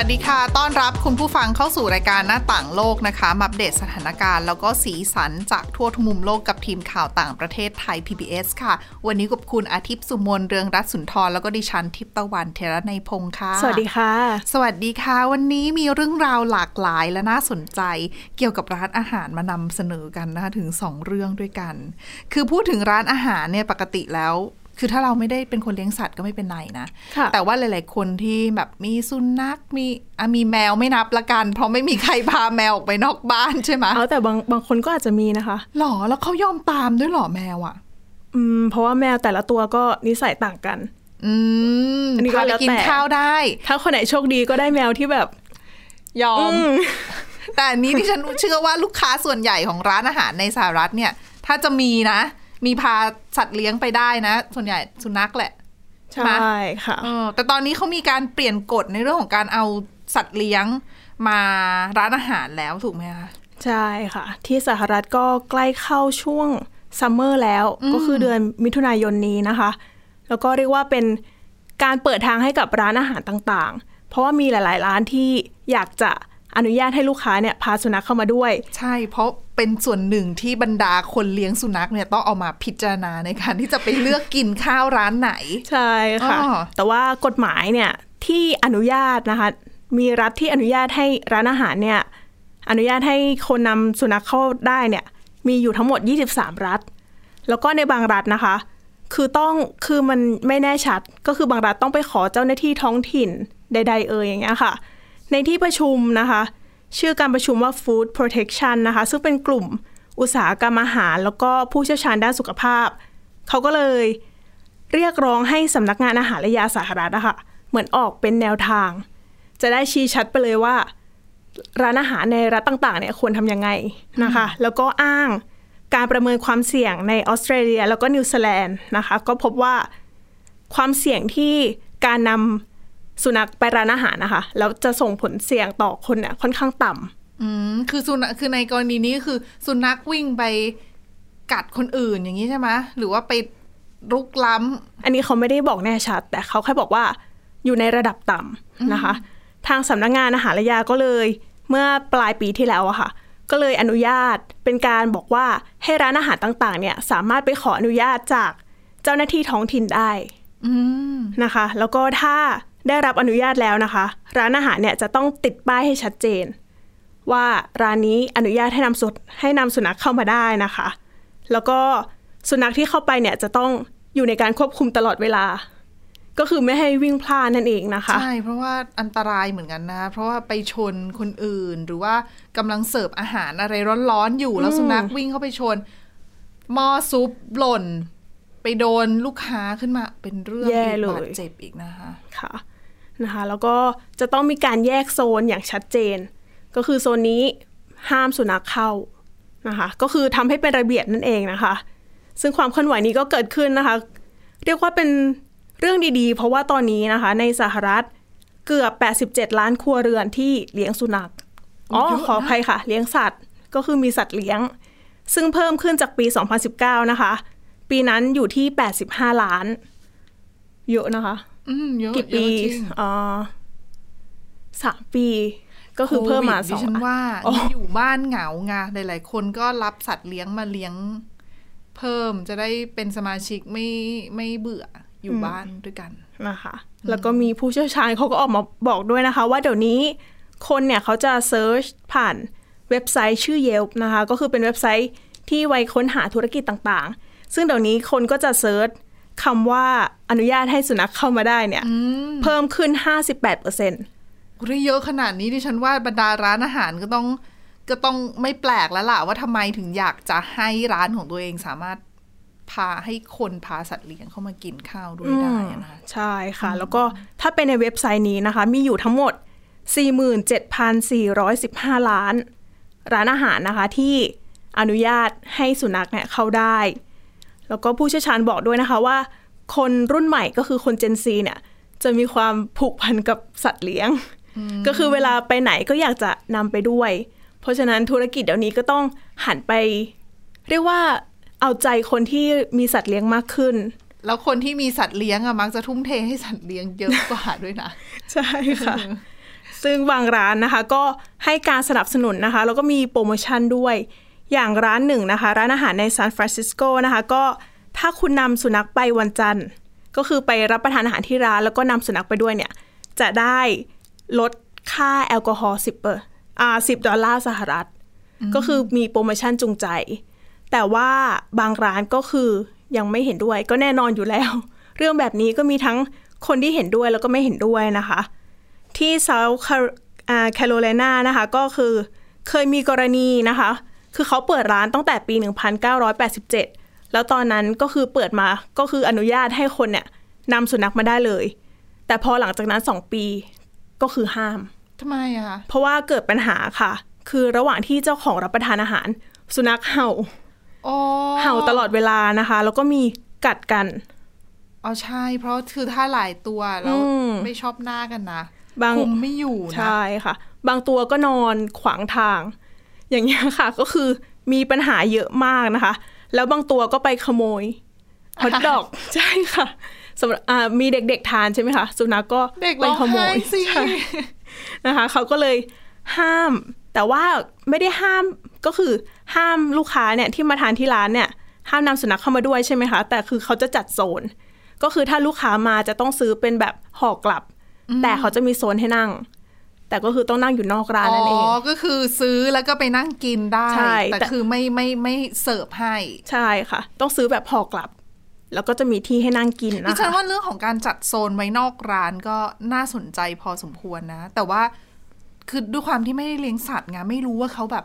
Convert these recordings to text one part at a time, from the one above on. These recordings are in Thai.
วัสดีค่ะ ต้อนรับคุณผู้ฟังเข้าสู่รายการหน้าต่างโลกนะคะมาอัปเดตสถานการณ์ แล้วก็สีสันจากทั่วทุกมุมโลกกับทีมข่าวต่างประเทศไทย PBS ค่ะ วันนี้กับคุณอาทิตย์สุมนเรืองรัตน์สุนทร แล้วก็ดิฉันทิพย์ตะวันเทระในยพงค์ค่ะ สวัสดีค่ะ สวัสดีค่ะ วันนี้มีเรื่องราวหลากหลายและน่าสนใจ เกี่ยวกับร้านอาหารมานำเสนอกันนะคะถึง 2 เรื่องด้วยกัน คือพูดถึงร้านอาหารเนี่ยปกติแล้ว คือถ้าเราไม่ได้เป็นคนเลี้ยงสัตว์ก็ไม่เป็นไรนะค่ะแต่ว่าหลาย ๆ คนที่แบบมีสุนัขมีอะมีแมวไม่นับละกัน เพราะไม่มีใครพาแมวออกไปนอกบ้านใช่ไหมเอาแต่บางบางคนก็อาจจะมีนะคะหรอแล้วเขายอมตามด้วยหรอแมวอะ อืม เพราะว่าแมวแต่ละตัวก็นิสัยต่างกัน อืมอันนี้ก็พาไปแล้วกินแต่ข้าวได้ ถ้าคนไหนโชคดีก็ได้แมวที่แบบ ยอมอืมแต่อันนี้ที่ฉันเชื่อว่าลูกค้าส่วนใหญ่ของร้านอาหารในสหรัฐเนี่ย ถ้าจะมีนะ มีพาสัตว์เลี้ยงไปได้นะ ส่วนใหญ่สุนัขแหละใช่ค่ะเออแต่ตอนนี้เขามีการเปลี่ยนกฎในเรื่องของการเอาสัตว์เลี้ยงมาร้านอาหารแล้วถูกไหมคะใช่ค่ะ ที่สหรัฐก็ใกล้เข้าช่วงซัมเมอร์แล้วก็คือเดือนมิถุนายนนี้นะคะ แล้วก็เรียกว่าเป็นการเปิดทางให้กับร้านอาหารต่างๆ เพราะว่ามีหลาย ๆ ร้านที่อยากจะ อนุญาตให้ลูกค้าเนี่ยพาสุนัขเข้ามาด้วย ใช่ เพราะเป็นส่วนหนึ่งที่บรรดาคนเลี้ยงสุนัขเนี่ยต้องเอามาพิจารณาในการที่จะไปเลือกกินข้าวร้านไหน ใช่ค่ะอ๋อแต่ว่ากฎหมายเนี่ยที่อนุญาตนะคะ มีรัฐที่อนุญาตให้ร้านอาหารเนี่ยอนุญาตให้คนนำสุนัขเข้าได้เนี่ยมีอยู่ทั้งหมด 23 รัฐ แล้วก็ในบางรัฐนะคะ คือต้องคือมันไม่แน่ชัด ก็คือบางรัฐต้องไปขอเจ้าหน้าที่ท้องถิ่นใด ๆ เอ่ยอย่างเงี้ยค่ะ ในที่ประชุมนะคะ ชื่อการประชุมว่า Food Protection นะคะ ซึ่งเป็นกลุ่มอุตสาหกรรมอาหาร แล้วก็ผู้เชี่ยวชาญด้านสุขภาพ เขาก็เลยเรียกร้องให้สำนักงานอาหารและยาสาธารณะอะค่ะเหมือนออกเป็นแนวทาง จะได้ชี้ชัดไปเลยว่า ร้านอาหารในรัฐต่างๆเนี่ยควรทำยังไงนะคะ แล้วก็อ้างการประเมินความเสี่ยงในออสเตรเลีย แล้วก็นิวซีแลนด์นะคะ ก็พบว่าความเสี่ยงที่การนำ สุนัขไปร้านอาหารนะคะ แล้วจะส่งผลเสี่ยงต่อคนเนี่ยค่อนข้างต่ำอืมคือสุนัขคือในกรณีนี้คือสุนัขวิ่งไปกัดคนอื่นอย่างนี้ใช่ไหมหรือว่าไปรุกล้ำอันนี้เขาไม่ได้บอกแน่ชัด แต่เขาแค่บอกว่าอยู่ในระดับต่ำนะคะ ทางสำนักงานอาหารและยาก็เลย เมื่อปลายปีที่แล้วอะค่ะ ก็เลยอนุญาตเป็นการบอกว่าให้ร้านอาหารต่างๆ เนี่ยสามารถไปขออนุญาตจากเจ้าหน้าที่ท้องถิ่นได้อืมนะคะ แล้วก็ถ้า ได้รับอนุญาตแล้วนะคะ ร้านอาหารเนี่ยจะต้องติดป้ายให้ชัดเจน ว่าร้านนี้อนุญาตให้นำสุให้นำสุนัขเข้ามาได้นะคะ แล้วก็สุนัขที่เข้าไปเนี่ยจะต้องอยู่ในการควบคุมตลอดเวลา ก็คือไม่ให้วิ่งพลาดนั่นเองนะคะ ใช่ เพราะว่าอันตรายเหมือนกันนะ เพราะว่าไปชนคนอื่น หรือว่ากำลังเสิร์ฟอาหารอะไรร้อนๆอยู่แล้วสุนัขวิ่งเข้าไปชนหม้อซุปหล่น ไปโดนลูกค้าขึ้นมาเป็นเรื่องแย่อีกเลยบาดเจ็บอีกนะคะ ค่ะ นะคะ แล้วก็จะต้องมีการแยกโซนอย่างชัดเจน ก็คือโซนนี้ห้ามสุนัขเข้านะคะ ก็คือทำให้เป็นระเบียบนั่นเองนะคะ ซึ่งความเคลื่อนไหวนี้ก็เกิดขึ้นนะคะ เรียกว่าเป็นเรื่องดีๆ เพราะว่าตอนนี้นะคะ ในสหรัฐเกือบ 87 ล้านครัวเรือนที่เลี้ยงสุนัขอ๋อเยอะนะขออภัยค่ะ เลี้ยงสัตว์ก็คือมีสัตว์เลี้ยง ซึ่งเพิ่มขึ้นจากปี 2019 นะคะ ปีนั้นอยู่ที่ 85 ล้าน เยอะนะคะอืมเยอะ กี่ปีเยอะจริงอ่าสามปี ก็คือเพิ่มมาโควิดสดิองฉันว่าอ๋ออยู่บ้านเหงาไงหลาย ๆ คนก็รับสัตว์เลี้ยงมาเลี้ยง เพิ่มจะได้เป็นสมาชิกไม่ไม่เบื่ออยู่บ้านด้วยกันนะคะ แล้วก็มีผู้เชี่ยวชาญเขาก็ออกมาบอกด้วยนะคะ ว่าเดี๋ยวนี้คนเนี่ยเขาจะ search ผ่านเว็บไซต์ชื่อ Yelp นะคะ ก็คือเป็นเว็บไซต์ที่ไว้ค้นหาธุรกิจต่างๆ ซึ่งเดี๋ยวนี้คนก็จะ search คำว่าอนุญาตให้สุนัขเข้ามาได้เนี่ย เพิ่มขึ้น58%เปอร์เซ็นต์โอ้ได้เยอะขนาดนี้ดิฉันว่าบรรดาร้านอาหารก็ต้องก็ต้องไม่แปลกแล้วล่ะ ว่าทำไมถึงอยากจะให้ร้านของตัวเองสามารถพาให้คนพาสัตว์เลี้ยงเข้ามากินข้าวด้วยได้อะนะคะใช่ค่ะ แล้วก็ถ้าเป็นในเว็บไซต์นี้นะคะ มีอยู่ทั้งหมด 47,415 ล้าน ร้านอาหารนะคะที่อนุญาตให้สุนัขเนี่ยเข้าได้ แล้วก็ผู้เชี่ยวชาญบอกด้วยนะคะว่า คนรุ่นใหม่ก็คือคน Gen Z เนี่ย จะมีความผูกพันกับสัตว์เลี้ยง ก็คือเวลาไปไหนก็อยากจะนำไปด้วย เพราะฉะนั้นธุรกิจเดี๋ยวนี้ก็ต้องหันไป เรียกว่าเอาใจคนที่มีสัตว์เลี้ยงมากขึ้น แล้วคนที่มีสัตว์เลี้ยงอะมักจะทุ่มเทให้สัตว์เลี้ยงเยอะกว่าด้วยนะ ใช่ค่ะ ซึ่งบางร้านนะคะ ก็ให้การสนับสนุนนะคะ แล้วก็มีโปรโมชั่นด้วย อย่างร้านหนึ่งนะคะ ร้านอาหารในซานฟรานซิสโกนะคะ ก็ถ้าคุณนำสุนัขไปวันจันทร์ ก็คือไปรับประทานอาหารที่ร้าน แล้วก็นำสุนัขไปด้วยเนี่ย จะได้ลดค่าแอลกอฮอล์สิบเปอร์อ่าสิบดอลลาร์สหรัฐ ก็คือมีโปรโมชั่นจูงใจ แต่ว่าบางร้านก็คือยังไม่เห็นด้วย ก็แน่นอนอยู่แล้ว เรื่องแบบนี้ก็มีทั้งคนที่เห็นด้วยแล้วก็ไม่เห็นด้วยนะคะ ที่ South Carolina นะคะ ก็คือเคยมีกรณีนะคะ คือเขาเปิดร้านตั้งแต่ปี 1987 แล้วตอนนั้นก็คือเปิดมาก็คืออนุญาตให้คนเนี่ยนำสุนัขมาได้เลย แต่พอหลังจากนั้น2ปีก็คือห้ามทำไมอะคะเพราะว่าเกิดปัญหาค่ะ คือระหว่างที่เจ้าของรับประทานอาหาร สุนัขเห่าอ๋อเห่าตลอดเวลานะคะ แล้วก็มีกัดกันอ๋อใช่ เพราะคือถ้าหลายตัวแล้วอืมไม่ชอบหน้ากันนะบางคุมไม่อยู่นะใช่ค่ะ บางตัวก็นอนขวางทาง อย่างเงี้ยค่ะ ก็คือมีปัญหาเยอะมากนะคะ แล้วบางตัวก็ไปขโมยฮอทดอกใช่ค่ะสำหรับอ่ามีเด็กๆทานใช่ไหมคะสุนัขก็เด็กไปร้องขโมไห้ยสิใช่นะคะเขาก็เลยห้าม แต่ว่าไม่ได้ห้ามก็คือห้ามลูกค้าเนี่ยที่มาทานที่ร้านเนี่ย ห้ามนำสุนัขเข้ามาด้วยใช่ไหมคะ แต่คือเขาจะจัดโซน ก็คือถ้าลูกค้ามาจะต้องซื้อเป็นแบบห่อกลับ แต่เขาจะมีโซนให้นั่ง แต่ก็คือต้องนั่งอยู่นอกร้านนั่นเอง อ๋อ ก็คือซื้อแล้วก็ไปนั่งกินได้ใช่แต่แต่คือไม่ไม่ไม่เสิร์ฟให้ ใช่ค่ะ ต้องซื้อแบบห่อกลับ แล้วก็จะมีที่ให้นั่งกินดินะฉันคะว่าเรื่องของการจัดโซนไว้นอกร้านก็น่าสนใจพอสมควรนะ แต่ว่าคือด้วยความที่ไม่ได้เลี้ยงสัตว์ไงไม่รู้ว่าเขาแบบ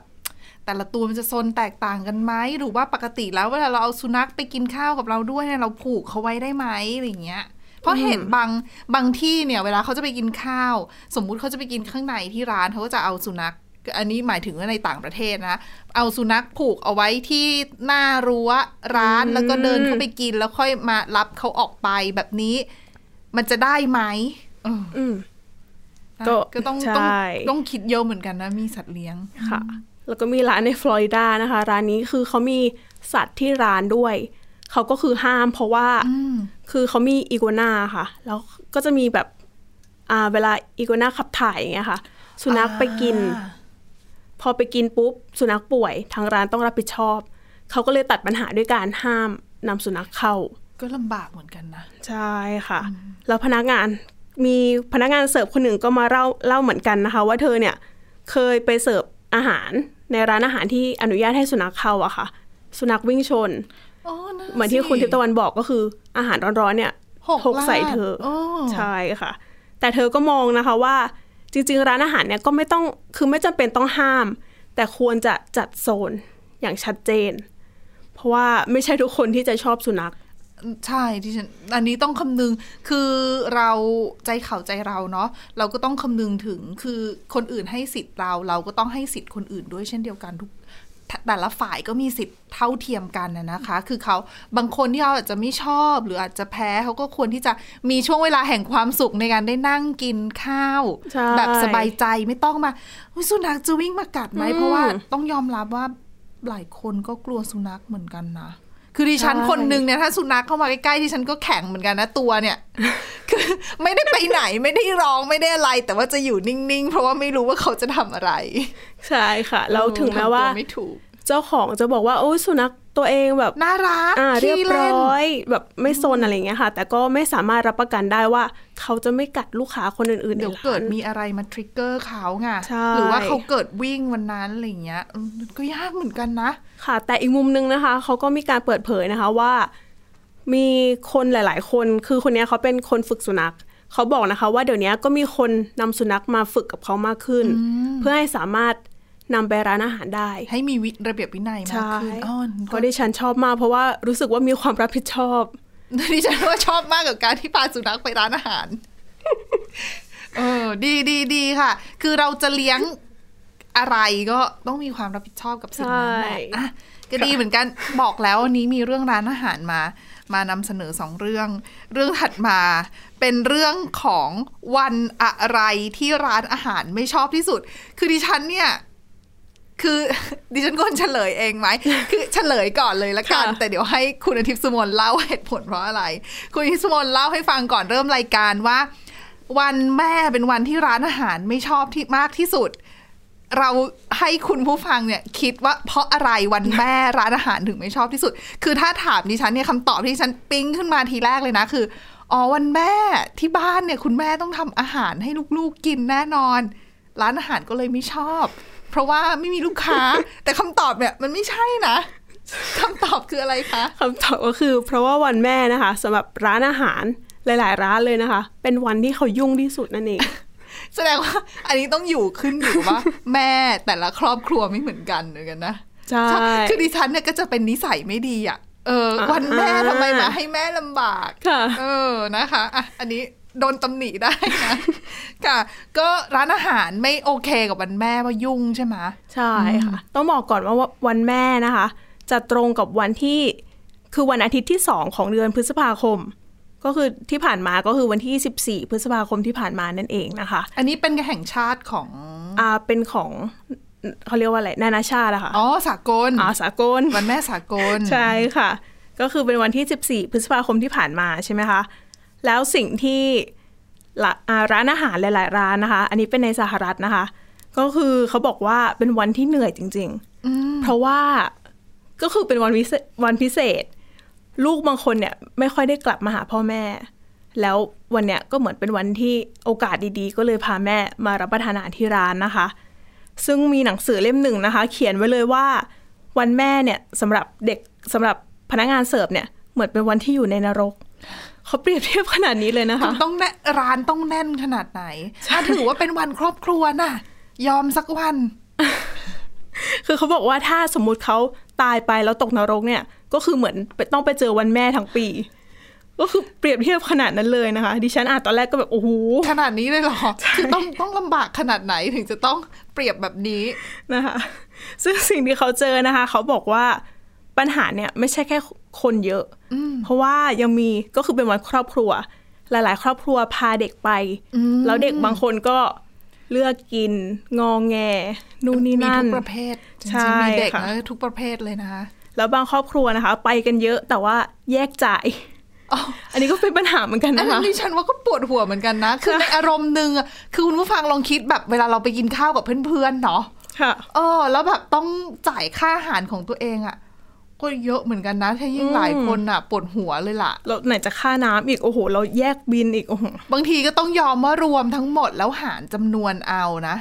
แต่ละตัวมันจะโซนแตกต่างกันไหมหรือว่าปกติแล้วเวลาเราเอาสุนัขไปกินข้าวกับเราด้วยเนี่ยเราผูกเขาไว้ได้ไหมอะไรอย่างเงี้ย เพราะเห็นบางบางที่เนี่ยเวลาเขาจะไปกินข้าว สมมุติเขาจะไปกินข้างในที่ร้านเขาก็จะเอาสุนัขอันนี้หมายถึงว่าในต่างประเทศนะ เอาสุนัขผูกเอาไว้ที่หน้ารั้วร้านแล้วก็เดินเข้าไปกินแล้วค่อยมารับเขาออกไปแบบนี้ มันจะได้ไหมเอออืมนะก็ก็ต้องใช่ต้องต้องคิดเยอะเหมือนกันนะ มีสัตว์เลี้ยงค่ะ แล้วก็มีร้านในฟลอริดานะคะ ร้านนี้คือเขามีสัตว์ที่ร้านด้วย เขาก็คือห้ามเพราะว่าคือเขามีอีกัวนาค่ะ แล้วก็จะมีแบบอ่าเวลาอีกัวนาขับถ่ายอย่างเงี้ยค่ะ สุนัขไปกิน พอไปกินปุ๊บ สุนัขป่วย ทางร้านต้องรับผิดชอบ เขาก็เลยตัดปัญหาด้วยการห้ามนำสุนัขเข้า ก็ลำบากเหมือนกันนะ ใช่ค่ะ แล้วพนักงานมีพนักงานเสิร์ฟคนหนึ่งก็มาเล่าเล่าเหมือนกันนะคะ ว่าเธอเนี่ยเคยไปเสิร์ฟอาหารในร้านอาหารที่อนุญาตให้สุนัขเข้าอะค่ะ สุนัขวิ่งชนอ๋อนั่น เหมือนที่สิคุณทิพย์ตะวันบอกก็คือ อาหารร้อนๆเนี่ยหกหกใส่ลาดเธอโอ้ใช่ค่ะ แต่เธอก็มองนะคะว่า จริง ๆ ร้านอาหารเนี่ยก็ไม่ต้องคือไม่จำเป็นต้องห้าม แต่ควรจะจัดโซนอย่างชัดเจน เพราะว่าไม่ใช่ทุกคนที่จะชอบสุนัขใช่ที่ฉันอันนี้ต้องคำนึงคือเราใจเขาใจเราเนาะเราก็ต้องคำนึงถึงคือคนอื่นให้สิทธิ์เรา เราก็ต้องให้สิทธิ์คนอื่นด้วยเช่นเดียวกันทุก แต่ละฝ่ายก็มีสิทธิ์เท่าเทียมกันนะนะคะ คือเขาบางคนที่เขาอาจจะไม่ชอบ หรืออาจจะแพ้เขาก็ควรที่จะมีช่วงเวลาแห่งความสุขในการได้นั่งกินข้าวใช่แบบสบายใจไม่ต้องมาอุ๊ยสุนัขจะวิ่งมากัดไหมอืมเพราะว่าต้องยอมรับว่าหลายคนก็กลัวสุนัขเหมือนกันนะ คือดิฉันใช่คนหนึ่งเนี่ยถ้าสุนัขเข้ามาใกล้ๆดิฉันก็แข็งเหมือนกันนะตัวเนี่ย คือไม่ได้ไปไหนไม่ได้ร้องไม่ได้อะไร แต่ว่าจะอยู่นิ่งๆ เพราะว่าไม่รู้ว่าเขาจะทำอะไร ใช่ค่ะแล้วถึงแม้ว่าทำตัไม่ถูก เจ้าของจะบอกว่าโอ้ยสุนัขตัวเองแบบน่ารักอ่าเรียบขี้ล่ร้นอยแบบไม่โซนอะไรอย่างเงี้ยค่ะ แต่ก็ไม่สามารถรับประกันได้ว่า เขาจะไม่กัดลูกค้าคนอื่นๆเดี๋ยวในร้านเกิดมีอะไรมาทริกเกอร์เขาไงใช่หรือว่าเขาเกิดวิ่งวันนั้นอะไรอย่างเงี้ยอืมก็ยากเหมือนกันนะ ค่ะ แต่อีกมุมนึงนะคะ เขาก็มีการเปิดเผยนะคะว่า มีคนหลาย ๆ คนคือคนเนี้ยเขาเป็นคนฝึกสุนัขเขาบอกนะคะ ว่าเดี๋ยวนี้ก็มีคนนำสุนัขมาฝึกกับเขามากขึ้น เพื่อให้สามารถ นำไปร้านอาหารได้ ให้มีวิระเบียบวินัยมากใช่ขึ้นอ๋อก็ดิฉันชอบมาก เพราะว่ารู้สึกว่ามีความรับผิดชอบดิฉันว่าชอบมากกับการที่พาสุนัขไปร้านอาหาร เออ ดีดีดีค่ะ คือเราจะเลี้ยงอะไรก็ต้องมีความรับผิดชอบกับสิ่งนั้นแหละใช่อะก็ดีเหมือนกันบอกแล้ววันนี้มีเรื่องร้านอาหารมา มานำเสนอสองเรื่อง เรื่องถัดมาเป็นเรื่องของวันอะไรที่ร้านอาหารไม่ชอบที่สุด คือดิฉันเนี่ย คือดิฉันควรเฉลยเองไหม คือเฉลยก่อนเลยละกันค่ะแต่เดี๋ยวให้คุณอาทิตย์สมนเล่าเหตุผลเพราะอะไร คุณอาทิตย์สมนเล่าให้ฟังก่อนเริ่มรายการว่า วันแม่เป็นวันที่ร้านอาหารไม่ชอบที่มากที่สุด เราให้คุณผู้ฟังเนี่ยคิดว่าเพราะอะไรวันแม่ร้านอาหารถึงไม่ชอบที่สุด คือถ้าถามดิฉันเนี่ยคำตอบที่ดิฉันปิ๊งขึ้นมาทีแรกเลยนะคืออ๋อวันแม่ที่บ้านเนี่ยคุณแม่ต้องทำอาหารให้ลูกๆกินแน่นอน ร้านอาหารก็เลยไม่ชอบ เพราะว่าไม่มีลูกค้า แต่คำตอบเนี่ยมันไม่ใช่นะคำตอบคืออะไรคะคำตอบก็คือ เพราะว่าวันแม่นะคะสำหรับร้านอาหารหลาย ๆ ร้านเลยนะคะ เป็นวันที่เขายุ่งที่สุดนั่นเองแสดงว่า อันนี้ต้องอยู่ขึ้นอยู่ว่า แม่แต่ละครอบครัวไม่เหมือนกันเหมือนกันนะใช่คือดิฉันเนี่ยก็จะเป็นนิสัยไม่ดีอะเอออ่าวันแม่ทำไมมาให้แม่ลำบากค่ะเออนะคะอะอันนี้ โดนตำหนิได้นะค่ะ ก็ร้านอาหารไม่โอเคกับวันแม่ว่ายุ่งใช่ไหมใช่ค่ะ ต้องบอกก่อนว่าวันแม่นะคะ จะตรงกับวันที่คือวันอาทิตย์ที่สองของเดือนพฤษภาคม ก็คือที่ผ่านมาก็คือวันที่ 14 พฤษภาคมที่ผ่านมานั่นเองนะคะ อันนี้เป็นแห่งชาติของอ่าเป็นของเขาเรียกว่าอะไรนานาชาติอะค่ะอ๋อสากลอ่าสากล วันแม่สากล ใช่ค่ะ ก็คือเป็นวันที่ 14 พฤษภาคมที่ผ่านมาใช่ไหมคะ แล้วสิ่งที่ละอ่าร้านอาหารหลาย ๆ ร้านนะคะ อันนี้เป็นในสหรัฐนะคะ ก็คือเขาบอกว่าเป็นวันที่เหนื่อยจริง ๆ เพราะว่าก็คือเป็นวันพิเศษวันพิเศษ ลูกบางคนเนี่ย ไม่ค่อยได้กลับมาหาพ่อแม่ แล้ววันเนี้ยก็เหมือนเป็นวันที่โอกาสดีๆ ก็เลยพาแม่มารับประทานอาหารที่ร้านนะคะ ซึ่งมีหนังสือเล่มหนึ่งนะคะ เขียนไว้เลยว่า วันแม่เนี่ยสำหรับเด็กสำหรับพนักงานเสิร์ฟเนี่ยเหมือนเป็นวันที่อยู่ในนรก เขาเปรียบเทียบขนาดนี้เลยนะคะต้องแน่ร้านต้องแน่นขนาดไหนถ้าถือว่าเป็นวันครอบครัวน่ะ ยอมสักวัน คือเขาบอกว่าถ้าสมมุติเขาตายไปแล้วตกนรกเนี่ย ก็คือเหมือนต้องไปเจอวันแม่ทั้งปี ก็คือเปรียบเทียบขนาดนั้นเลยนะคะ ดิฉันอ่านตอนแรกก็แบบโอ้โหขนาดนี้เลยเหรอคือต้องต้องลำบากขนาดไหนถึงจะต้องเปรียบแบบนี้นะคะ ซึ่งสิ่งที่เขาเจอนะคะ เขาบอกว่าปัญหาเนี่ยไม่ใช่แค่ คนเยอะ เพราะว่ายังมีก็คือเป็นวันครอบครัว หลาย ๆ ครอบครัวพาเด็กไป แล้วเด็กบางคนก็เลือกกินงองแงนู่นนี่มีนั่ทุนกประเภทจใช่ริงๆมีเด็กค่ะนะทุกประเภทเลยนะคะแล้วบางครอบครัวนะคะ ไปกันเยอะแต่ว่าแยกจ่ายอ๋ออันนี้ก็เป็นปัญหาเหมือนกันอันนะนั้คะนดิฉันว่าก็ปวดหัวเหมือนกันนะ คือในอารมณ์หนึ่งอะคือคุณผู้ฟังลองคิดแบบเวลาเราไปกินข้าวกับเพื่อนๆเนาะค่ะเออแล้วแบบต้องจ่ายค่าอาหารของตัวเองอะ ก็เยอะเหมือนกันนะ ถ้ายิ่งหลายคนอะปวดหัวเลยล่ะเราไหนจะค่าน้ำอีก โอ้โห เราแยกบินอีก โอ้โห บางทีก็ต้องยอมว่ารวมทั้งหมดแล้วหารจำนวนเอานะ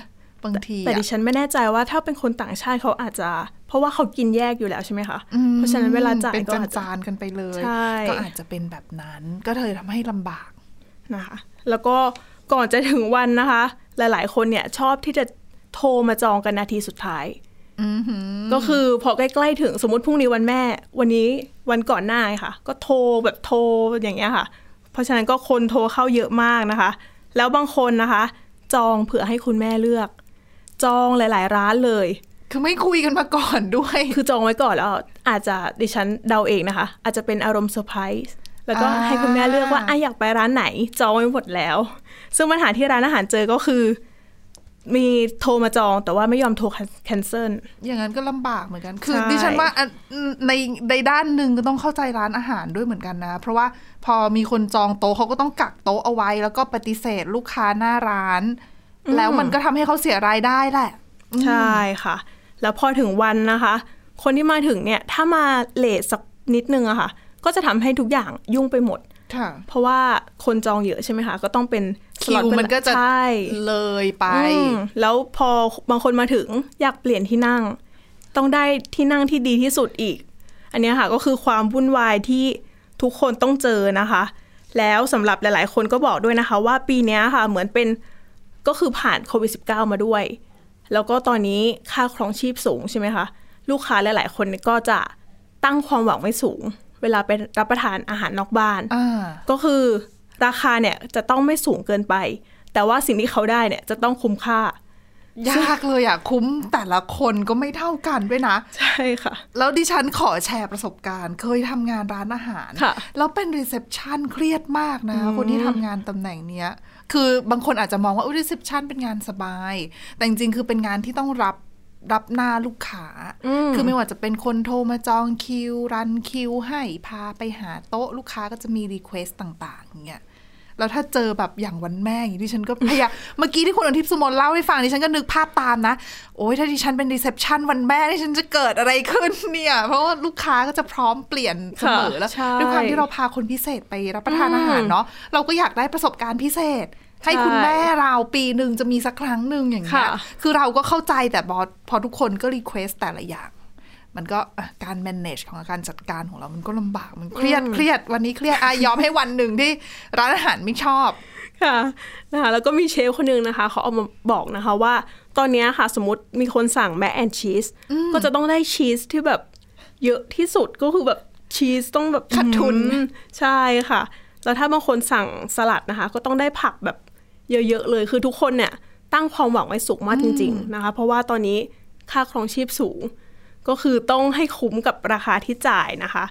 บางที แต่อะดิฉันไม่แน่ใจว่าถ้าเป็นคนต่างชาติเขาอาจจะ เพราะว่าเขากินแยกอยู่แล้วใช่ไหมคะอืมเพราะฉะนั้นเวลาจ่ายเป็นก็อาจจะจานๆกันไปเลยใช่ก็อาจจะเป็นแบบนั้น ก็เลยทำให้ลำบากนะคะ แล้วก็ก่อนจะถึงวันนะคะ หลาย ๆ คนเนี่ยชอบที่จะโทรมาจองกันนาทีสุดท้าย ก็คือพอใกล้ๆถึงสมมติพรุ่งนี้วันแม่ วันนี้วันก่อนหน้าค่ะ ก็โทรแบบโทรอย่างเงี้ยค่ะ เพราะฉะนั้นก็คนโทรเข้าเยอะมากนะคะ แล้วบางคนนะคะ จองเผื่อให้คุณแม่เลือก จองหลาย ๆ ร้านเลย คือไม่คุยกันมาก่อนด้วย คือจองไว้ก่อนแล้วอาจจะดิฉันเดาเองนะคะ อาจจะเป็นอารมณ์เซอร์ไพรส์แล้วก็อ่าให้คุณแม่เลือกว่าอะอยากไปร้านไหน จองไว้หมดแล้ว ซึ่งปัญหาที่ร้านอาหารเจอก็คือ มีโทรมาจองแต่ว่าไม่ยอมโทรแคนเซิลอย่างนั้นก็ลำบากเหมือนกัน คือใช่ดิฉันว่าอันในในด้านหนึ่งก็ต้องเข้าใจร้านอาหารด้วยเหมือนกันนะ เพราะว่าพอมีคนจองโต๊ะเขาก็ต้องกักโต๊ะเอาไว้ แล้วก็ปฏิเสธลูกค้าหน้าร้าน แล้วมันก็ทำให้เขาเสียรายได้แหละ ใช่ค่ะ แล้วพอถึงวันนะคะ คนที่มาถึงเนี่ยถ้ามาเลทสักนิดนึงอะค่ะ ก็จะทำให้ทุกอย่างยุ่งไปหมดค่ะ เพราะว่าคนจองเยอะใช่ไหมคะ ก็ต้องเป็นคิว slot เป็มันก็จะใช่เลยไปอืมแล้วพอบางคนมาถึงอยากเปลี่ยนที่นั่ง ต้องได้ที่นั่งที่ดีที่สุดอีก อันเนี้ยค่ะก็คือความวุ่นวายที่ทุกคนต้องเจอนะคะ แล้วสำหรับหลาย ๆ คนก็บอกด้วยนะคะ ว่าปีเนี้ยค่ะเหมือนเป็นก็คือผ่านโควิด -19 มาด้วย แล้วก็ตอนนี้ค่าครองชีพสูงใช่ไหมคะ ลูกค้าหลาย ๆ คนก็จะตั้งความหวังไว้สูง เวลาไปรับประทานอาหารนอกบ้านอ่าก็คือราคาเนี่ยจะต้องไม่สูงเกินไป แต่ว่าสิ่งที่เขาได้เนี่ยจะต้องคุ้มค่ายากเลยอะคุ้มแต่ละคนก็ไม่เท่ากันด้วยนะ ใช่ค่ะ แล้วดิฉันขอแชร์ประสบการณ์ เคยทำงานร้านอาหารค่ะแล้วเป็น reception เครียดมากนะ คนที่ทำงานตำแหน่งเนี้ย คือบางคนอาจจะมองว่า reception เป็นงานสบาย แต่จริงๆคือเป็นงานที่ต้องรับ รับหน้าลูกค้า คือไม่ว่าจะเป็นคนโทรมาจองคิว run คิว ให้พาไปหาโต๊ะ ลูกค้าก็จะมี request ต่างๆอย่างเงี้ยแล้วถ้าเจอแบบอย่างวันแม่อย่างนี้ดิฉันก็พยายามเมื่อกี้ที่คุณอทิพย์สมนเล่าให้ฟังดิฉันก็นึกภาพตามนะ โอ้ยถ้าดิฉันเป็น reception วันแม่ดิฉันจะเกิดอะไรขึ้นเนี่ย เพราะว่าลูกค้าก็จะพร้อมเปลี่ยนเสมอค่ะแล้วใช่ด้วยความที่เราพาคนพิเศษไปรับประทานอาหารเนาะเราก็อยากได้ประสบการณ์พิเศษ ให้คุณใช่แม่เราปีหนึ่งจะมีสักครั้งหนึ่งอย่างเงี้ยค่ะคือเราก็เข้าใจแต่พอพอทุกคนก็ request แต่ละอย่างมันก็อะการ manage ของการจัดการของเรา มันก็ลำบากมันเครียดเครียดวันนี้เครียดอะยอมให้วันหนึ่งที่ร้านอาหารไม่ชอบค่ะนะคะแล้วก็มีเชฟคนหนึงนะคะเขาเอามาบอกนะคะว่า ตอนเนี้ยค่ะสมมติมีคนสั่งแม c แอนชีสก็จะต้องได้ชีสที่แบบเยอะที่สุดก็คือแบบชีสต้องแบบขาดทุนอืมใช่ค่ะ แล้วถ้าบางคนสั่งสลัดนะคะ ก็ต้องได้ผักแบบ เยอะ ๆ เลยคือทุกคนเนี่ยตั้งความหวังไว้สูงมากจริง ๆ นะคะ เพราะว่าตอนนี้ค่าครองชีพสูง ก็คือต้องให้คุ้มกับราคาที่จ่ายนะคะ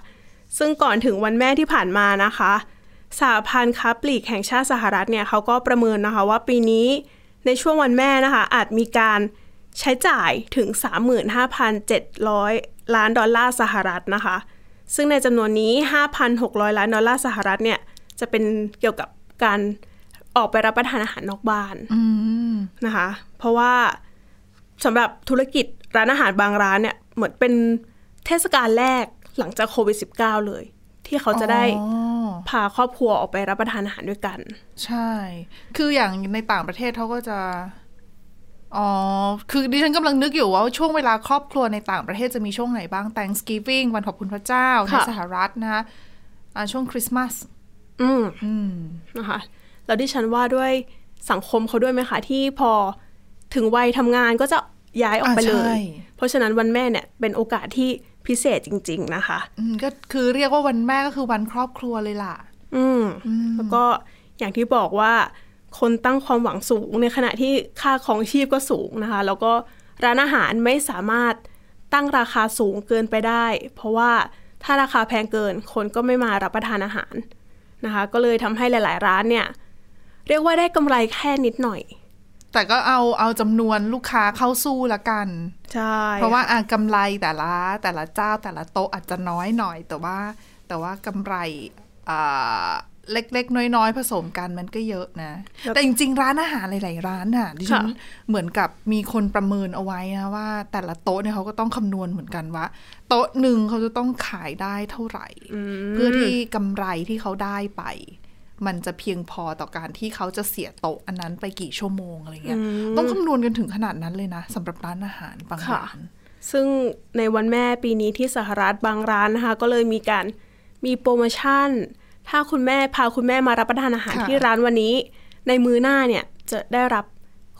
ซึ่งก่อนถึงวันแม่ที่ผ่านมานะคะสหพันธ์ค้าปลีกแห่งชาติสหรัฐเนี่ยเขาก็ประเมินนะคะว่าปีนี้ในช่วงวันแม่นะคะ อาจมีการใช้จ่ายถึง 35,700 ล้านดอลลาร์สหรัฐนะคะ ซึ่งในจำนวนนี้ 5,600 ล้านดอลลาร์สหรัฐเนี่ยจะเป็นเกี่ยวกับการ ออกไปรับประทานอาหารนอกบ้านนะคะ เพราะว่าสำหรับธุรกิจร้านอาหารบางร้านเนี่ย เหมือนเป็นเทศกาลแรกหลังจากโควิด -19 เลย ที่เขาจะได้อ๋อพาครอบครัวออกไปรับประทานอาหารด้วยกัน ใช่ คืออย่างในต่างประเทศเขาก็จะอ๋อ คือดิฉันกำลังนึกอยู่ว่าช่วงเวลาครอบครัวในต่างประเทศจะมีช่วงไหนบ้าง Thanksgiving วันขอบคุณพระเจ้า ในค่ะสหรัฐนะคะอ่าช่วงคริสต์มาส อืมอืมนะคะ แล้วดิฉันว่าด้วยสังคมเขาด้วยไหมคะที่พอถึงวัยทำงานก็จะย้ายออกไปอ่าเลใช่ยเพราะฉะนั้นวันแม่เนี่ยเป็นโอกาสที่พิเศษจริง ๆ นะคะอืมก็คือเรียกว่าวันแม่ก็คือวันครอบครัวเลยล่ะ อืมแล้วก็อย่างที่บอกว่า คนตั้งความหวังสูงในขณะที่ค่าของชีพก็สูงนะคะ แล้วก็ร้านอาหารไม่สามารถตั้งราคาสูงเกินไปได้ เพราะว่าถ้าราคาแพงเกินคนก็ไม่มารับประทานอาหารนะคะ ก็เลยทำให้หลาย ๆ ร้านเนี่ย เรียกว่าได้กำไรแค่นิดหน่อย แต่ก็เอาเอาจำนวนลูกค้าเข้าสู้ละกัน ใช่ เพราะว่าอะกำไรแต่ละแต่ละเจ้าแต่ละโต๊ะอาจจะน้อยหน่อย แต่ว่าแต่ว่ากำไรอ่าเล็กๆ น้อยๆ ผสมกันมันก็เยอะนะ แต่จริงๆ ร้านอาหารหลายๆ ร้านน่ะดิฉันเหมือนกับมีคนประเมินเอาไว้นะว่า แต่ละโต๊ะเนี่ยเขาก็ต้องคำนวณเหมือนกันว่า โต๊ะหนึ่งเขาจะต้องขายได้เท่าไหร่ เพื่อที่กำไรที่เขาได้ไป มันจะเพียงพอต่อการที่เขาจะเสียโต๊ะอันนั้นไปกี่ชั่วโมงอะไรเงี้ยต้องคำนวณกันถึงขนาดนั้นเลยนะสำหรับร้านอาหารบางค่ะร้านซึ่งในวันแม่ปีนี้ที่สหรัฐบางร้านนะคะ ก็เลยมีการมีโปรโมชั่น ถ้าคุณแม่พาคุณแม่มารับประทานอาหารค่ะที่ร้านวันนี้ ในมือหน้าเนี่ยจะได้รับ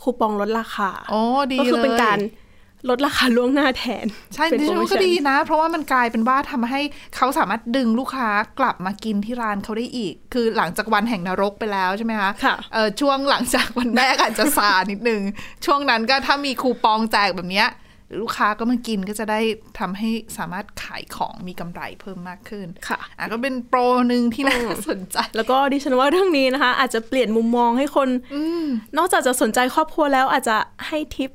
คูปองลดราคาโอ้ดีก็คือเลยเป็นการ ลดราคาล่วงหน้าแทน ใช่เป็นดิโปฉัรนโมว่าก็ชั่นดีนะ เพราะว่ามันกลายเป็นว่าทำให้เขาสามารถดึงลูกค้ากลับมากินที่ร้านเขาได้อีก คือหลังจากวันแห่งนรกไปแล้วใช่ไหมคะค่ะเออช่วงหลังจากวันแม่อาจจะซานิดนึง ช่วงนั้นก็ถ้ามีคูปองแจกแบบเนี้ยลูกค้าก็มากินก็จะได้ทำให้สามารถขายของมีกำไรเพิ่มมากขึ้น ค่ะอะก็เป็นโปรหนึ่งที่น่าสนใจ แล้วก็ดิฉันว่าเรื่องนี้นะคะ อาจจะเปลี่ยนมุมมองให้คนนอกจากจะสนใจครอบครัวแล้วอาจจะให้ทิป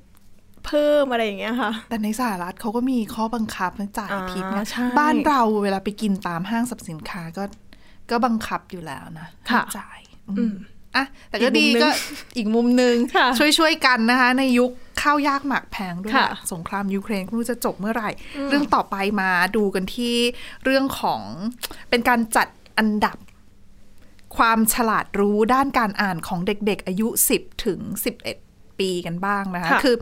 เพิ่มอะไรอย่างเงี้ยค่ะ แต่ในสหรัฐเขาก็มีข้อบังคับนะจ่ายอ่าทิปนะใช่บ้านเราเวลาไปกินตามห้างสรรพสินค้าก็ก็บังคับอยู่แล้วนะค่ะให้จ่ายอืมอะแต่ก็อีกมุมดีหนึ่งก็อีกมุมหนึ่งค่ะช่วยช่วยๆกันนะคะ ในยุคข้าวยากหมากแพงด้วยค่ะอะสงครามยูเครนไม่รู้จะจบเมื่อไหร่ เรื่องต่อไปมาดูกันที่เรื่องของเป็นการจัดอันดับความฉลาดรู้ด้านการอ่านของเด็กๆ อายุ 10 ถึง 11 ปีกันบ้างนะคะค่ะคือ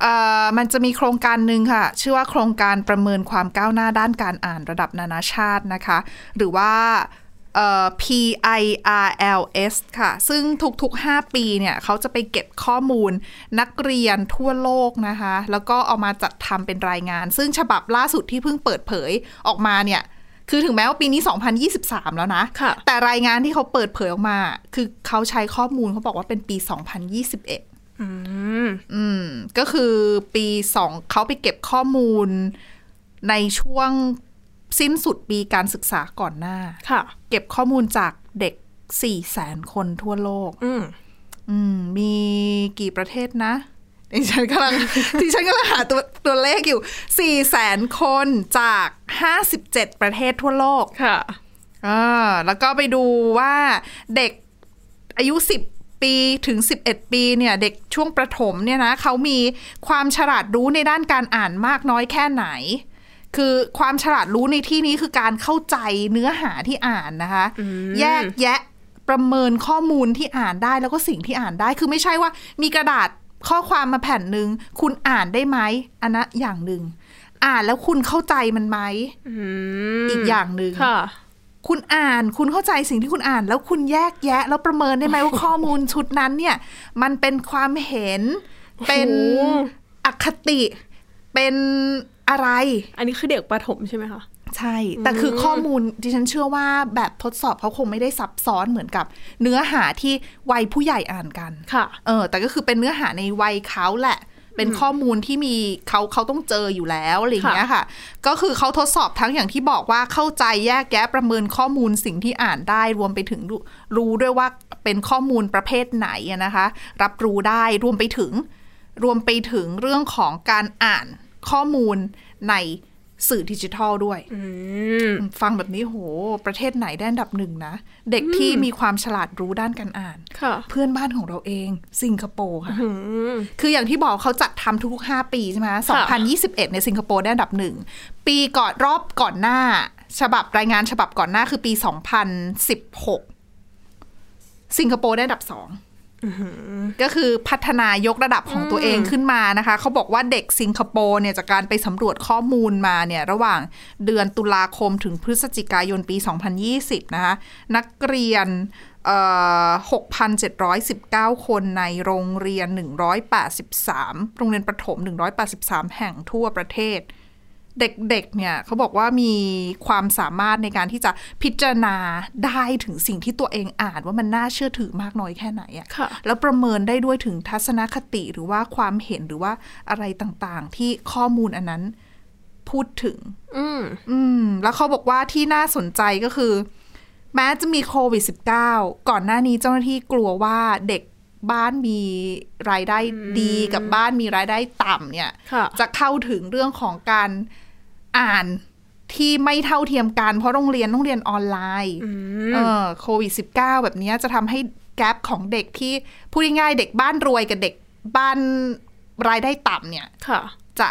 เออมันจะมีโครงการหนึ่งค่ะ ชื่อว่าโครงการประเมินความก้าวหน้าด้านการอ่านระดับนานาชาตินะคะ หรือว่าเอ่อ PIRLS ค่ะ ซึ่งทุกๆ 5 ปีเนี่ยเขาจะไปเก็บข้อมูลนักเรียนทั่วโลกนะคะ แล้วก็เอามาจัดทำเป็นรายงาน ซึ่งฉบับล่าสุดที่เพิ่งเปิดเผยออกมาเนี่ย คือถึงแม้ว่าปีนี้ 2023 แล้วนะค่ะแต่รายงานที่เขาเปิดเผยออกมา คือเขาใช้ข้อมูลเขาบอกว่าเป็นปี 2021 อืมอืม ก็คือปีสองเขาไปเก็บข้อมูลในช่วงสิ้นสุดปีการศึกษาก่อนหน้า ค่ะ เก็บข้อมูลจากเด็กสี่แสนคนทั่วโลก อืม อืม มีกี่ประเทศนะดิฉันกำลังดิฉันกำลังหาตัวตัวเลขอยู่สี่แสนคนจากห้าสิบเจ็ดประเทศทั่วโลก ค่ะอ่าแล้วก็ไปดูว่าเด็กอายุ10 ปีถึง 11 ปีเนี่ยเด็กช่วงประถมเนี่ยนะเขามีความฉลาดรู้ในด้านการอ่านมากน้อยแค่ไหน คือความฉลาดรู้ในที่นี้คือการเข้าใจเนื้อหาที่อ่านนะคะ แยกแยะประเมินข้อมูลที่อ่านได้แล้วก็สิ่งที่อ่านได้คือไม่ใช่ว่ามีกระดาษข้อความมาแผ่นหนึ่งคุณอ่านได้ไหมอันนะอย่างหนึ่งอ่านแล้วคุณเข้าใจมันไหมอืมอีกอย่างหนึ่งค่ะ คุณอ่านคุณเข้าใจสิ่งที่คุณอ่าน แล้วคุณแยกแยะ แล้วประเมินได้ไหมว่าข้อมูลชุดนั้นเนี่ย มันเป็นความเห็นเป็นอคติเป็นอะไร อันนี้คือเด็กประถมใช่ไหมคะใช่ แต่คือข้อมูลดิฉันเชื่อว่าแบบทดสอบเขาคงไม่ได้ซับซ้อนเหมือนกับ เนื้อหาที่วัยผู้ใหญ่อ่านกัน ค่ะ เออ แต่ก็คือเป็นเนื้อหาในวัยเขาแหละ เป็นข้อมูลที่มีเขาเขาต้องเจออยู่แล้วอะไรอย่างเงี้ยค่ะ ก็คือเขาทดสอบทั้งอย่างที่บอกว่าเข้าใจแยกแยะประเมินข้อมูลสิ่งที่อ่านได้รวมไปถึงรู้รู้ด้วยว่าเป็นข้อมูลประเภทไหนอะนะคะ รับรู้ได้รวมไปถึง รวมไปถึงเรื่องของการอ่านข้อมูลใน สื่อดิจิทัลด้วยอืมฟังแบบนี้โห ประเทศไหนได้อันดับหนึ่งนะ เด็กที่มีความฉลาดรู้ด้านการอ่านค่ะเพื่อนบ้านของเราเอง สิงคโปร์ค่ะอืมคืออย่างที่บอกเขาจัดทำทุกๆ 5 ปีใช่ไหม2021 ในสิงคโปร์ได้อันดับหนึ่ง ปีก่อนรอบก่อนหน้า ฉบับรายงานฉบับก่อนหน้าคือปี 2016 สิงคโปร์ได้อันดับสอง ก็คือพัฒนายกระดับของตัวเองขึ้นมานะคะ เขาบอกว่าเด็กสิงคโปร์เนี่ยจากการไปสำรวจข้อมูลมาเนี่ยระหว่างเดือนตุลาคมถึงพฤศจิกายนปี 2020 นะคะ นักเรียน 6,719 คนในโรงเรียน 183 โรงเรียนประถม 183 แห่งทั่วประเทศ เด็กๆเนี่ยเขาบอกว่ามีความสามารถในการที่จะพิจารณาได้ถึงสิ่งที่ตัวเองอ่านว่ามันน่าเชื่อถือมากน้อยแค่ไหนอะค่ะแล้วประเมินได้ด้วยถึงทัศนคติหรือว่าความเห็นหรือว่าอะไรต่างๆ ที่ข้อมูลอันนั้นพูดถึง อืมอืม แล้วเขาบอกว่าที่น่าสนใจก็คือ แม้จะมีโควิด -19 ก่อนหน้านี้เจ้าหน้าที่กลัวว่าเด็กบ้านมีรายได้ดีกับบ้านมีรายได้ต่ำเนี่ยค่ะจะเข้าถึงเรื่องของการ อ่านที่ไม่เท่าเทียมกัน เพราะโรงเรียนต้องเรียนออนไลน์อืมเออโควิด -19 แบบเนี้ยจะทำให้แกลบของเด็กที่พูดง่ายๆเด็กบ้านรวยกับเด็กบ้านรายได้ต่ำเนี่ยค่ะจะ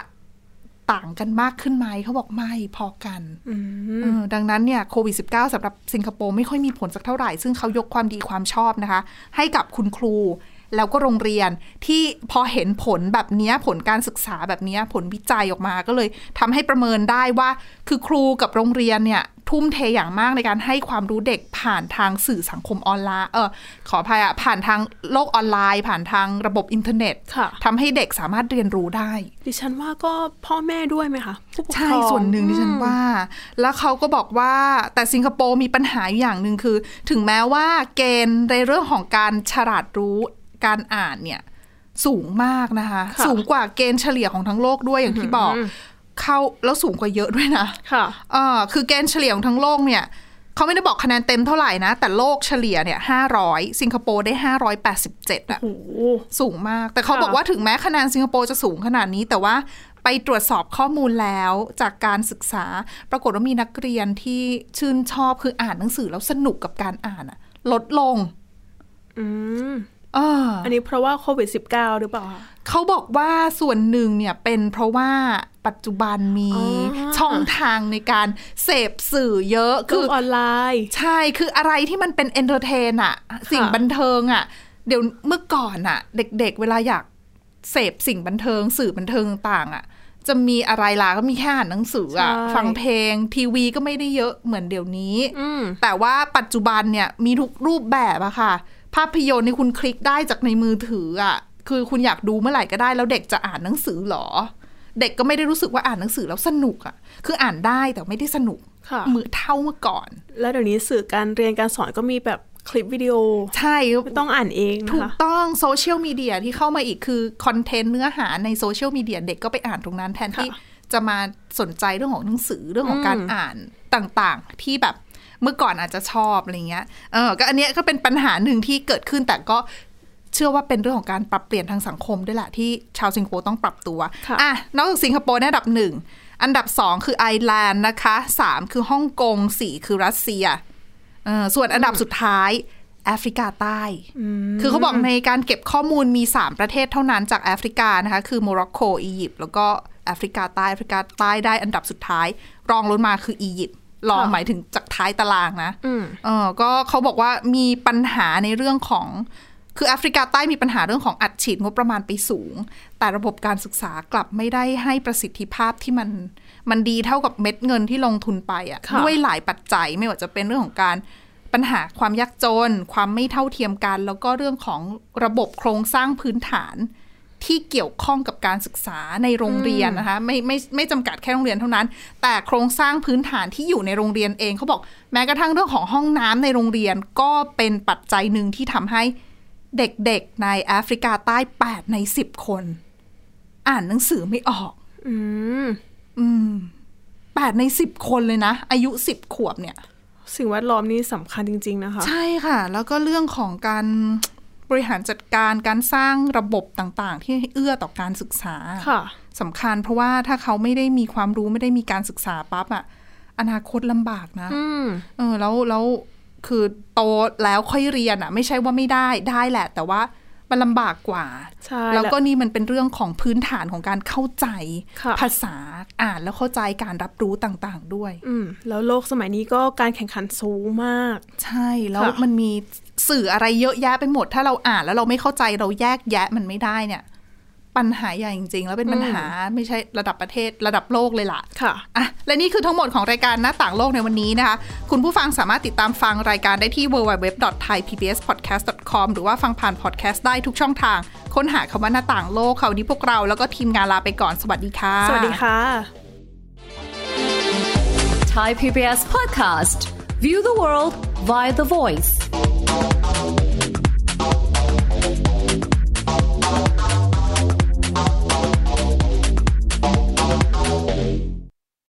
ต่างกันมากขึ้นไหมเขาบอกไม่พอกันอืมเออดังนั้นเนี่ยโควิด -19 สำหรับสิงคโปร์ไม่ค่อยมีผลสักเท่าไหร่ ซึ่งเขายกความดีความชอบนะคะ ให้กับคุณครู แล้วก็โรงเรียนที่พอเห็นผลแบบเนี้ยผลการศึกษาแบบเนี้ยผลวิจัยออกมาก็เลยทำให้ประเมินได้ว่า คือครูกับโรงเรียนเนี่ยทุ่มเทอย่างมากในการให้ความรู้เด็กผ่านทางสื่อสังคมออนไลน์เออขออภัยอะผ่านทางโลกออนไลน์ ผ่านทางระบบอินเทอร์เน็ตค่ะทำให้เด็กสามารถเรียนรู้ได้ ดิฉันว่าก็พ่อแม่ด้วยไหมคะผู้ปกครองใช่ส่วนหนึ่งที่ฉันว่า แล้วเขาก็บอกว่าแต่สิงคโปร์มีปัญหาอยู่อย่างหนึ่งคือ ถึงแม้ว่าเกณฑ์ในเรื่องของการฉลาดรู้ การอ่านเนี่ยสูงมากนะคะค่ะสูงกว่าเกณฑ์เฉลี่ยของทั้งโลกด้วยอย่างที่บอก เข้าแล้วสูงกว่าเยอะด้วยนะค่ะเออคือเกณฑ์เฉลี่ยของทั้งโลกเนี่ยเขาไม่ได้บอกคะแนนเต็มเท่าไหร่นะ แต่โลกเฉลี่ยเนี่ยห้าร้อยสิงคโปร์ได้ห้าร้อยแปดสิบเจ็ดอะโอ้โหสูงมาก แต่เขาค่ะบอกว่าถึงแม้คะแนนสิงคโปร์จะสูงขนาดนี้ แต่ว่าไปตรวจสอบข้อมูลแล้วจากการศึกษา ปรากฏว่ามีนักเรียนที่ชื่นชอบคืออ่านหนังสือแล้วสนุกกับการอ่านอะลดลง อืมเอออันนี้เพราะว่าโควิด -19 หรือเปล่าคะเขาบอกว่าส่วนหนึ่งเนี่ยเป็นเพราะว่าปัจจุบันมีอ๋อช่องทางในการเสพสื่อเยอะคืคืออออนไลน์ ใช่คืออะไรที่มันเป็น entertain อะสิ่งบันเทิงอะเดี๋ยวเมื่อก่อนอะเด็กๆ เวลาอยากเสพสิ่งบันเทิง สื่อบันเทิงต่างๆอะจะมีอะไรล่ะก็มีแค่อ่านหนังสืออะใช่ฟังเพลง ทีวีก็ไม่ได้เยอะเหมือนเดี๋ยวนี้อืมแต่ว่าปัจจุบันเนี่ยมีทุกรูปแบบอะค่ะ ภาพยนตร์นี่คุณคลิกได้จากในมือถืออะคือคุณอยากดูเมื่อไหร่ก็ได้ แล้วเด็กจะอ่านหนังสือเหรอ เด็กก็ไม่ได้รู้สึกว่าอ่านหนังสือแล้วสนุกอะคืออ่านได้แต่ไม่ได้สนุกค่ะมือเท่าเมื่อก่อน แล้วเดี๋ยวนี้สื่อการเรียนการสอนก็มีแบบคลิปวิดีโอ ใช่ไม่ต้องอ่านเองนะถูกคะต้องโซเชียลมีเดียที่เข้ามาอีกคือคอนเทนต์เนื้อหาในโซเชียลมีเดียเด็กก็ไปอ่านตรงนั้นแทนที่จะมาสนใจเรื่องของหนังสือเรื่องของการอ่านต่างๆ ที่แบบ เมื่อก่อนอาจจะชอบอะไรเงี้ยเออก็อันเนี้ยก็เป็นปัญหาหนึ่งที่เกิดขึ้นแต่ก็เชื่อว่าเป็นเรื่องของการปรับเปลี่ยนทางสังคมด้วยแหละที่ชาวสิงคโปร์ต้องปรับตัวค่ะอะนอกจากสิงคโปร์เนี่ยอันดับหนึ่งอันดับสองคือไอร์แลนด์นะคะสามคือฮ่องกงสี่คือรัสเซียเออส่วนอันดับสุดท้ายแอฟริกาใต้ คือเขาบอกในการเก็บข้อมูลมี 3 ประเทศเท่านั้นจากแอฟริกานะคะ คือโมร็อกโก อียิปต์ แล้วก็แอฟริกาใต้ แอฟริกาใต้ได้อันดับสุดท้าย รองลงมาคืออียิปต์ รองค่ะหมายถึงจากท้ายตารางนะอืมเออก็เขาบอกว่ามีปัญหาในเรื่องของ คือแอฟริกาใต้มีปัญหาเรื่องของอัดฉีดงบประมาณไปสูง แต่ระบบการศึกษากลับไม่ได้ให้ประสิทธิภาพที่มันมันดีเท่ากับเม็ดเงินที่ลงทุนไปอะค่ะด้วยหลายปัจจัยไม่ว่าจะเป็นเรื่องของการปัญหาความยากจน ความไม่เท่าเทียมกัน แล้วก็เรื่องของระบบโครงสร้างพื้นฐาน ที่เกี่ยวข้องกับการศึกษาในโรงเรียนนะคะไม่ไม่ไม่จำกัดแค่โรงเรียนเท่านั้น แต่โครงสร้างพื้นฐานที่อยู่ในโรงเรียนเองเขาบอกแม้กระทั่งเรื่องของห้องน้ำในโรงเรียนก็เป็นปัจจัยหนึ่งที่ทำให้เด็กๆในแอฟริกาใต้ 8 ใน 10 คน อ่านหนังสือไม่ออก อืม อืมแปดในสิบคนเลยนะ อายุสิบขวบเนี่ย สิ่งแวดล้อมนี่สำคัญจริง ๆ นะคะ ใช่ค่ะ แล้วก็เรื่องของการ บริหารจัดการการสร้างระบบต่างๆ ที่ให้เอื้อต่อการศึกษาค่ะสำคัญเพราะว่าถ้าเขาไม่ได้มีความรู้ไม่ได้มีการศึกษาปั๊บอะอนาคตลำบากนะอืมเออแล้วแล้วคือโตแล้วค่อยเรียนอะไม่ใช่ว่าไม่ได้ได้แหละ แต่ว่ามันลำบากกว่าใช่แล้วก็และนี่มันเป็นเรื่องของพื้นฐานของการเข้าใจค่ะภาษาอ่านแล้วเข้าใจการรับรู้ต่างๆด้วย อืมแล้วโลกสมัยนี้ก็การแข่งขันสูงมาก ใช่ แล้วค่ะมันมี สื่ออะไรเยอะแยะไปหมด ถ้าเราอ่านแล้วเราไม่เข้าใจเราแยกแยะมันไม่ได้เนี่ย ปัญหาใหญ่จริง ๆ แล้วเป็นปัญหาไม่ใช่ระดับประเทศระดับโลกเลยล่ะ ค่ะอะและนี่คือทั้งหมดของรายการหน้าต่างโลกในวันนี้นะคะ คุณผู้ฟังสามารถติดตามฟังรายการได้ที่ www.thaipbspodcast.com หรือว่าฟังผ่านพอดแคสต์ได้ทุกช่องทาง ค้นหาคำว่าหน้าต่างโลกค่ะวันนี้พวกเราแล้วก็ทีมงานลาไปก่อนสวัสดีค่ะ สวัสดีค่ะ Thai PBS podcast. View the world via the voice.